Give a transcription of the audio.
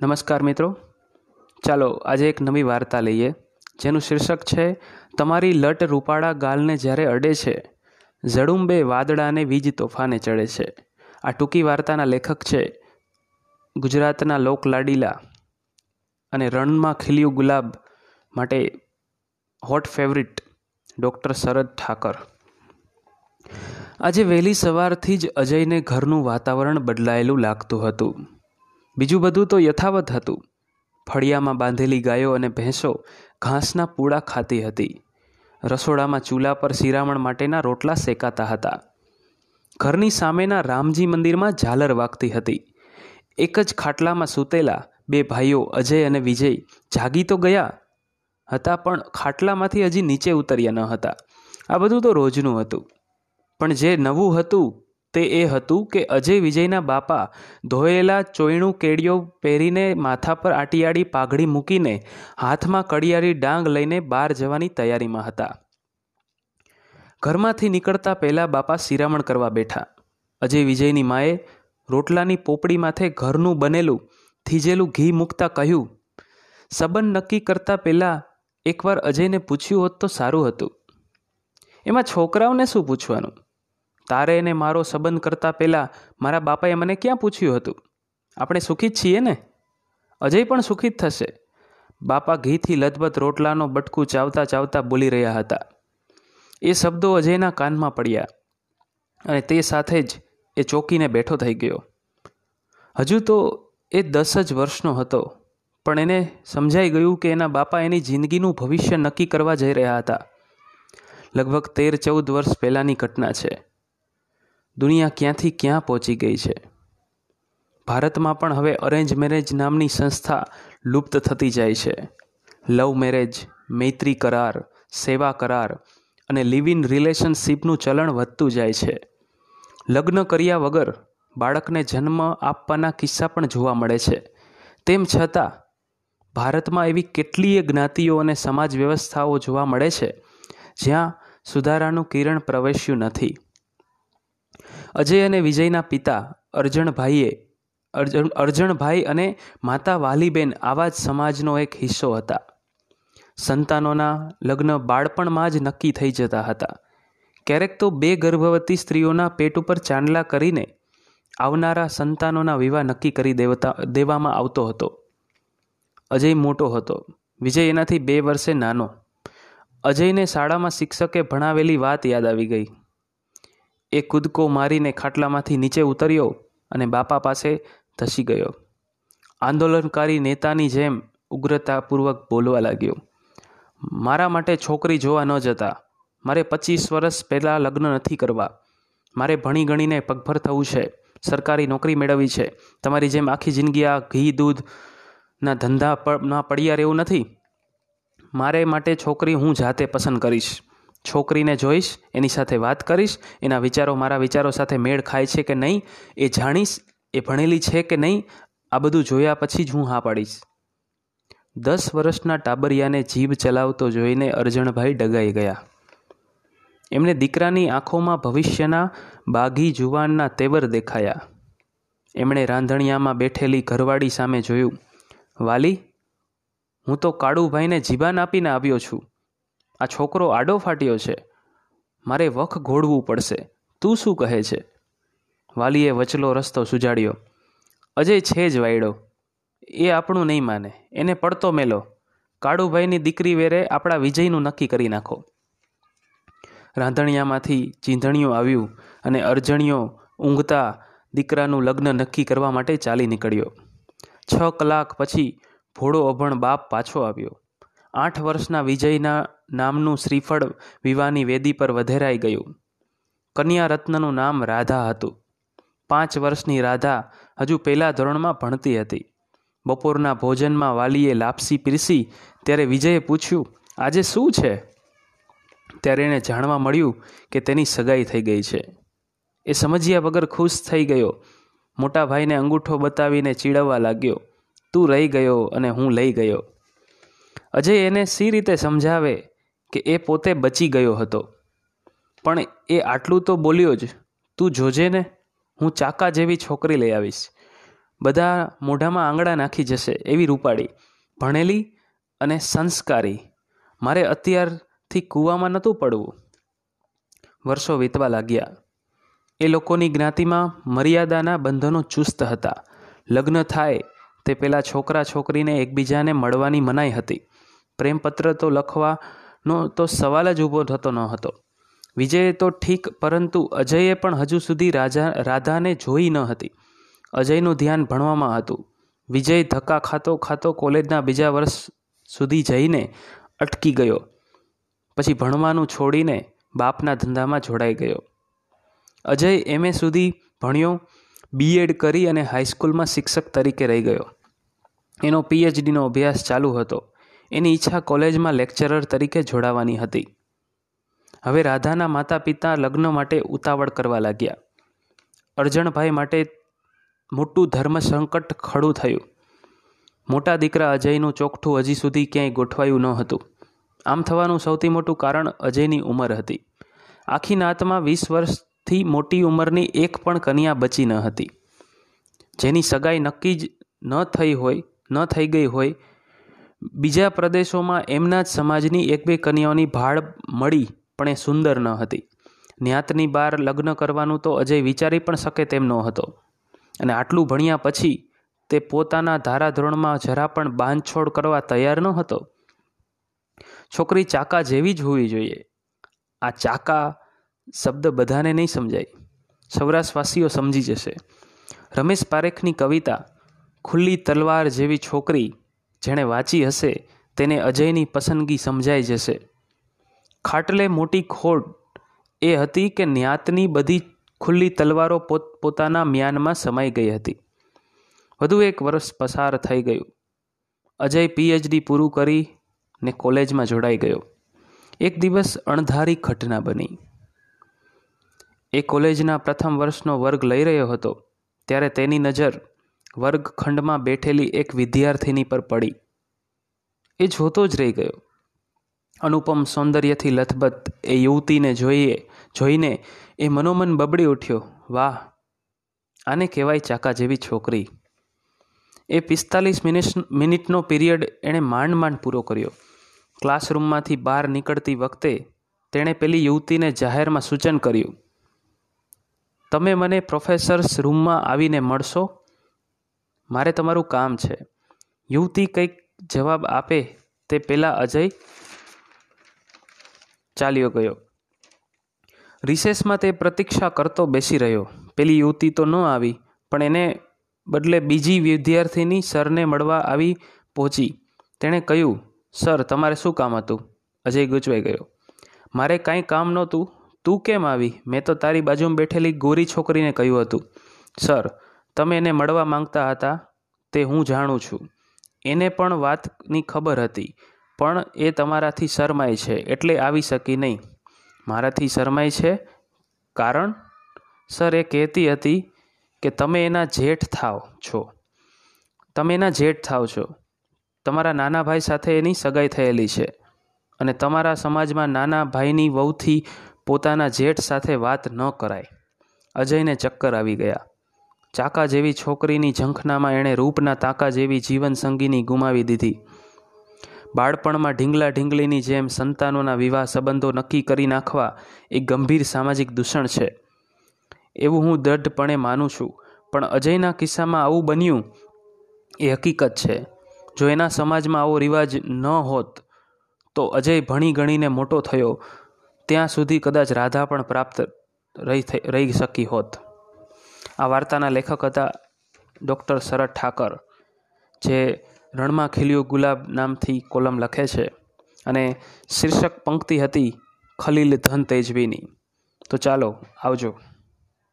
નમસ્કાર મિત્રો. ચાલો આજે એક નવી વાર્તા લઈએ, જેનું શીર્ષક છે, તમારી લટ રૂપાળા ગાલને જ્યારે અડે છે, ઝડુંબે વાદળાને વીજ તોફાને ચડે છે. આ ટૂંકી વાર્તાના લેખક છે ગુજરાતના લોકલાડીલા અને રણમાં ખીલ્યું ગુલાબ માટે hot favourite doctor Sharad Thakar. આજે વહેલી સવારથી જ અજયને ઘરનું વાતાવરણ બદલાયેલું લાગતું હતું. બીજું બધું તો યથાવત હતું. ફળિયામાં બાંધેલી ગાયો અને ભેંસો ઘાસના પૂળા ખાતી હતી. રસોડામાં ચૂલા પર શિરામણ માટેના રોટલા શેકાતા હતા. ઘરની સામેના રામજી મંદિરમાં ઝાલર વાગતી હતી. એક જ ખાટલામાં સૂતેલા બે ભાઈઓ અજય અને વિજય જાગી તો ગયા હતા પણ ખાટલામાંથી હજી નીચે ઉતર્યા ન હતા. આ બધું તો રોજનું હતું. પણ જે નવું હતું તે એ હતું કે અજય વિજયના બાપા ધોયેલા ચોયણું કેડિયો પહેરીને માથા પર આટિયાળી પાઘડી મૂકીને હાથમાં કડિયાળી ડાંગ લઈને બહાર જવાની તૈયારીમાં હતા. ઘરમાંથી નીકળતા પહેલાં બાપા શિરામણ કરવા બેઠા. અજય વિજયની માએ રોટલાની પોપડી માથે ઘરનું બનેલું, થીજેલું ઘી મૂકતા કહ્યું સંબંધ નક્કી કરતાં પહેલાં એકવાર અજયને પૂછ્યું હોત તો સારું હતું. એમાં છોકરાઓને શું પૂછવાનું? તારે એને મારો સંબંધ કરતાં પહેલાં મારા બાપાએ મને ક્યાં પૂછ્યું હતું? આપણે સુખી જ છીએ ને? અજય પણ સુખી જ થશે. બાપા ઘીથી લથબથ રોટલાનો બટકું ચાવતા ચાવતા બોલી રહ્યા હતા. એ શબ્દો અજયના કાનમાં પડ્યા અને તે સાથે જ એ ચોકીને બેઠો થઈ ગયો. હજુ તો એ દસ જ વર્ષનો હતો, પણ એને સમજાઈ ગયું કે એના બાપા એની જિંદગીનું ભવિષ્ય નક્કી કરવા જઈ રહ્યા હતા. લગભગ તેર ચૌદ વર્ષ પહેલાંની ઘટના છે. દુનિયા ક્યાંથી ક્યાં પહોંચી ગઈ છે? ભારતમાં પણ હવે અરેન્જ મેરેજ નામની સંસ્થા લુપ્ત થતી જાય છે. લવ મેરેજ, મૈત્રી કરાર, સેવા કરાર અને લિવ ઇન રિલેશનશીપનું ચલણ વધતું જાય છે. લગ્ન કર્યા વગર બાળકને જન્મ આપવાના કિસ્સા પણ જોવા મળે છે. તેમ છતાં, ભારતમાં એવી કેટલીય જ્ઞાતિઓ અને સમાજ વ્યવસ્થાઓ જોવા મળે છે, જ્યાં સુધારાનું કિરણ પ્રવેશ્યું નથી. અજય અને વિજયના પિતા અર્જણભાઈએ, અર્જણ, અર્જણભાઈ અને માતા વાલીબેન આવા જ સમાજનો એક હિસ્સો હતા. સંતાનોના લગ્ન બાળપણમાં જ નક્કી થઈ જતા હતા. ક્યારેક તો બે ગર્ભવતી સ્ત્રીઓના પેટ ઉપર ચાંદલા કરીને આવનારા સંતાનોના વિવાહ નક્કી કરી દેવતા, દેવામાં આવતો હતો. અજય મોટો હતો. વિજય એનાથી બે વર્ષે નાનો. અજયને શાળામાં શિક્ષકે ભણાવેલી વાત યાદ આવી ગઈ. એ કૂદકો મારીને ખાટલામાંથી નીચે ઉતર્યો અને બાપા પાસે ધસી ગયો. આંદોલનકારી નેતાની જેમ ઉગ્રતાપૂર્વક બોલવા લાગ્યો, મારા માટે છોકરી જોવા ન જતા. મારે પચીસ વર્ષ પહેલાં લગ્ન નથી કરવા. મારે ભણી ગણીને પગભર થવું છે. સરકારી નોકરી મેળવવી છે. તમારી જેમ આખી જિંદગી આ ઘી દૂધના ધંધા પર ના પડ્યા રહેવું નથી. મારે માટે છોકરી હું જાતે પસંદ કરીશ. છોકરીને જોઈશ, એની સાથે વાત કરીશ, એના વિચારો મારા વિચારો સાથે મેળ ખાય છે કે નહીં, એ જાણીશ, એ ભણેલી છે કે નહીં, આ બધું જોયા પછી જ હું હા પાડીશ. દસ વર્ષના ટાબરિયાને જીભ ચલાવતો જોઈને અરજણભાઈ ડગાઈ ગયા. એમને દીકરાની આંખોમાં ભવિષ્યના બાઘી જુવાનના તેવર દેખાયા. એમણે રાંધણિયામાં બેઠેલી ઘરવાળી સામે જોયું, વાલી, હું તો કાળુભાઈને જીબાન આપીને આવ્યો છું. આ છોકરો આડો ફાટ્યો છે. મારે વખ ઘોડવું પડશે. તું શું કહે છે? વાલીએ વચલો રસ્તો સુજાડ્યો. અજય છે જ વાયડો. એ આપણું નહીં માને. એને પડતો મેલો. કાળુભાઈની દીકરી વેરે આપણા વિજયનું નક્કી કરી નાખો. રાંધણિયામાંથી ચીંધણીઓ આવ્યું અને અરજણીઓ ઊંઘતા દીકરાનું લગ્ન નક્કી કરવા માટે ચાલી નીકળ્યો. છ કલાક પછી ભોળો અભણ બાપ પાછો આવ્યો. આઠ વર્ષના વિજયના નામનું શ્રીફળ વિવાહની વેદી પર વધેરાઈ ગયું. કન્યા રત્નનું નામ રાધા હતું. પાંચ વર્ષની રાધા હજુ પહેલા ધોરણમાં ભણતી હતી. બપોરના ભોજનમાં વાલીએ લાપસી પીરસી ત્યારે વિજયે પૂછ્યું, આજે શું છે? ત્યારે એણે જાણવા મળ્યું કે તેની સગાઈ થઈ ગઈ છે. એ સમજ્યા વગર ખુશ થઈ ગયો. મોટા ભાઈને અંગૂઠો બતાવીને ચીડવવા લાગ્યો, તું રહી ગયો અને હું લઈ ગયો. અજય એને સી રીતે સમજાવે કે એ પોતે બચી ગયો હતો. પણ એ આટલું તો બોલ્યો જ, તું જોજે ને, હું ચાકા જેવી છોકરી લઈ આવીશ. બધા મોઢામાં આંગળા નાખી જશે એવી રૂપાળી, ભણેલી અને સંસ્કારી. મારે અત્યારથી કૂવામાં નહોતું પડવું. વર્ષો વીતવા લાગ્યા. એ લોકોની જ્ઞાતિમાં મર્યાદાના બંધનો ચુસ્ત હતા. લગ્ન થાય તે પેલા છોકરા છોકરીને એકબીજાને મળવાની મનાઈ હતી. પ્રેમપત્ર તો લખવાનો તો સવાલ જ ઊભો થતો ન હતો. વિજયે તો ઠીક, પરંતુ અજયે પણ હજુ સુધી રાજા, રાધાને જોઈ ન હતી. અજયનું ધ્યાન ભણવામાં હતું. વિજય ધક્કા ખાતો ખાતો કોલેજના બીજા વર્ષ સુધી જઈને અટકી ગયો. પછી ભણવાનું છોડીને બાપના ધંધામાં જોડાઈ ગયો. અજય એમએ સુધી ભણ્યો બીએડ કરી અને હાઈસ્કૂલમાં શિક્ષક તરીકે રહી ગયો. એનો પીએચડીનો અભ્યાસ ચાલુ હતો. એની ઈચ્છા કોલેજમાં લેક્ચરર તરીકે જોડાવાની હતી. હવે રાધાના માતા પિતા લગ્ન માટે ઉતાવળ કરવા લાગ્યા. અર્જણભાઈ માટે મોટું ધર્મ સંકટ ખડું થયું. મોટા દીકરા અજયનું ચોકઠું હજી સુધી ક્યાંય ગોઠવાયું ન હતું. આમ થવાનું સૌથી મોટું કારણ અજયની ઉંમર હતી. આખી નાતમાં વીસ વર્ષથી મોટી ઉંમરની એક પણ કન્યા બચી ન હતી. જેની સગાઈ નક્કી જ ન થઈ હોય, ન થઈ ગઈ હોય બીજા પ્રદેશોમાં એમના જ સમાજની એક બે કન્યાઓની ભાળ મળી, પણ એ સુંદર ન હતી. ન્યાતની બહાર લગ્ન કરવાનું તો અજય વિચારી પણ શકે તેમ ન હતો અને આટલું ભણ્યા પછી તે પોતાના ધારાધોરણમાં જરા પણ બાંધછોડ કરવા તૈયાર ન હતો છોકરી ચાકા જેવી જ હોવી જોઈએ. આ ચાકા શબ્દ બધાને નહીં સમજાય. સૌરાષ્ટ્રવાસીઓ સમજી જશે. રમેશ પારેખની કવિતા, ખુલ્લી તલવાર જેવી છોકરી જેણે વાંચી હશે, તેને અજયની પસંદગી સમજાઈ જશે. ખાટલે મોટી ખોટ એ હતી કે ન્યાતની બધી ખુલ્લી તલવારો પોત, પોતાના મ્યાનમાં સમાઈ ગઈ હતી. વધુ એક વર્ષ પસાર થઈ ગયું. અજય પીએચડી પૂરું કરી ને કોલેજમાં જોડાઈ ગયો. એક દિવસ અણધારી ઘટના બની. એ કોલેજના પ્રથમ વર્ષનો વર્ગ લઈ રહ્યો હતો, ત્યારે તેની નજર વર્ગખંડમાં બેઠેલી એક વિદ્યાર્થીની પર પડી. એ જોતો જ રહી ગયો. અનુપમ સૌંદર્યથી લથબથ એ યુવતીને જોઈએ, જોઈને એ મનોમન બબડી ઉઠ્યો. વાહ, આને કહેવાય ચાકા જેવી છોકરી. એ પિસ્તાલીસ મિનિટ મિનિટનો પીરિયડ એણે માંડ માંડ પૂરો કર્યો. ક્લાસરૂમમાંથી બહાર નીકળતી વખતે તેણે પેલી યુવતીને જાહેરમાં સૂચન કર્યું, તમે મને પ્રોફેસર્સ રૂમમાં આવીને મળશો? મારે તમારું કામ છે. યુવતી કંઈક જવાબ આપે તે પહેલાં અજય ચાલ્યો ગયો. રિસેસમાં તે પ્રતીક્ષા કરતો બેસી રહ્યો. પેલી યુવતી તો ન આવી, પણ એને બદલે બીજી વિદ્યાર્થીની સરને મળવા આવી પહોંચી. તેણે કહ્યું, સર, તમારે શું કામ હતું? અજય ગૂંચવાઈ ગયો. મારે કાંઈ કામ નહોતું. તું કેમ આવી? મેં તો તારી બાજુમાં બેઠેલી ગોરી છોકરીને કહ્યું હતું. સર તમે એને મળવા માંગતા હતા તે હું જાણું છું. એને પણ વાતની ખબર હતી, પણ એ તમારાથી શરમાય છે એટલે આવી શકી નહીં. મારાથી શરમાય છે? કારણ? સર, એ કહેતી હતી કે તમે એના જેઠ થાવ છો. તમે એના જેઠ થાવ છો. તમારા નાના ભાઈ સાથે એની સગાઈ થયેલી છે અને તમારા સમાજમાં નાના ભાઈની વહુથી પોતાના જેઠ સાથે વાત ન કરાય. અજયને ચક્કર આવી ગયા. ચાકા જેવી છોકરીની ઝંખનામાં એણે રૂપના તાકા જેવી જીવન સંગીની ગુમાવી દીધી. બાળપણમાં ઢીંગલા ઢીંગલીની જેમ સંતાનોના વિવાહ સંબંધો નક્કી કરી નાખવા એ ગંભીર સામાજિક દૂષણ છે. એવું હું દૃઢપણે માનું છું, પણ અજયના કિસ્સામાં આવું બન્યું એ હકીકત છે. જો એના સમાજમાં આવો રિવાજ ન હોત, તો અજય ભણી ગણીને મોટો થયો. ત્યાં સુધી કદાચ રાધા પણ પ્રાપ્ત રહી રહી શકી હોત. આ વાર્તાના લેખક હતા ડૉક્ટર શરદ ઠાકર, જે રણમાં ખીલ્યું ગુલાબ નામથી કોલમ લખે છે અને શીર્ષક પંક્તિ હતી ખલીલ ધન તેજવીની. તો ચાલો, આવજો.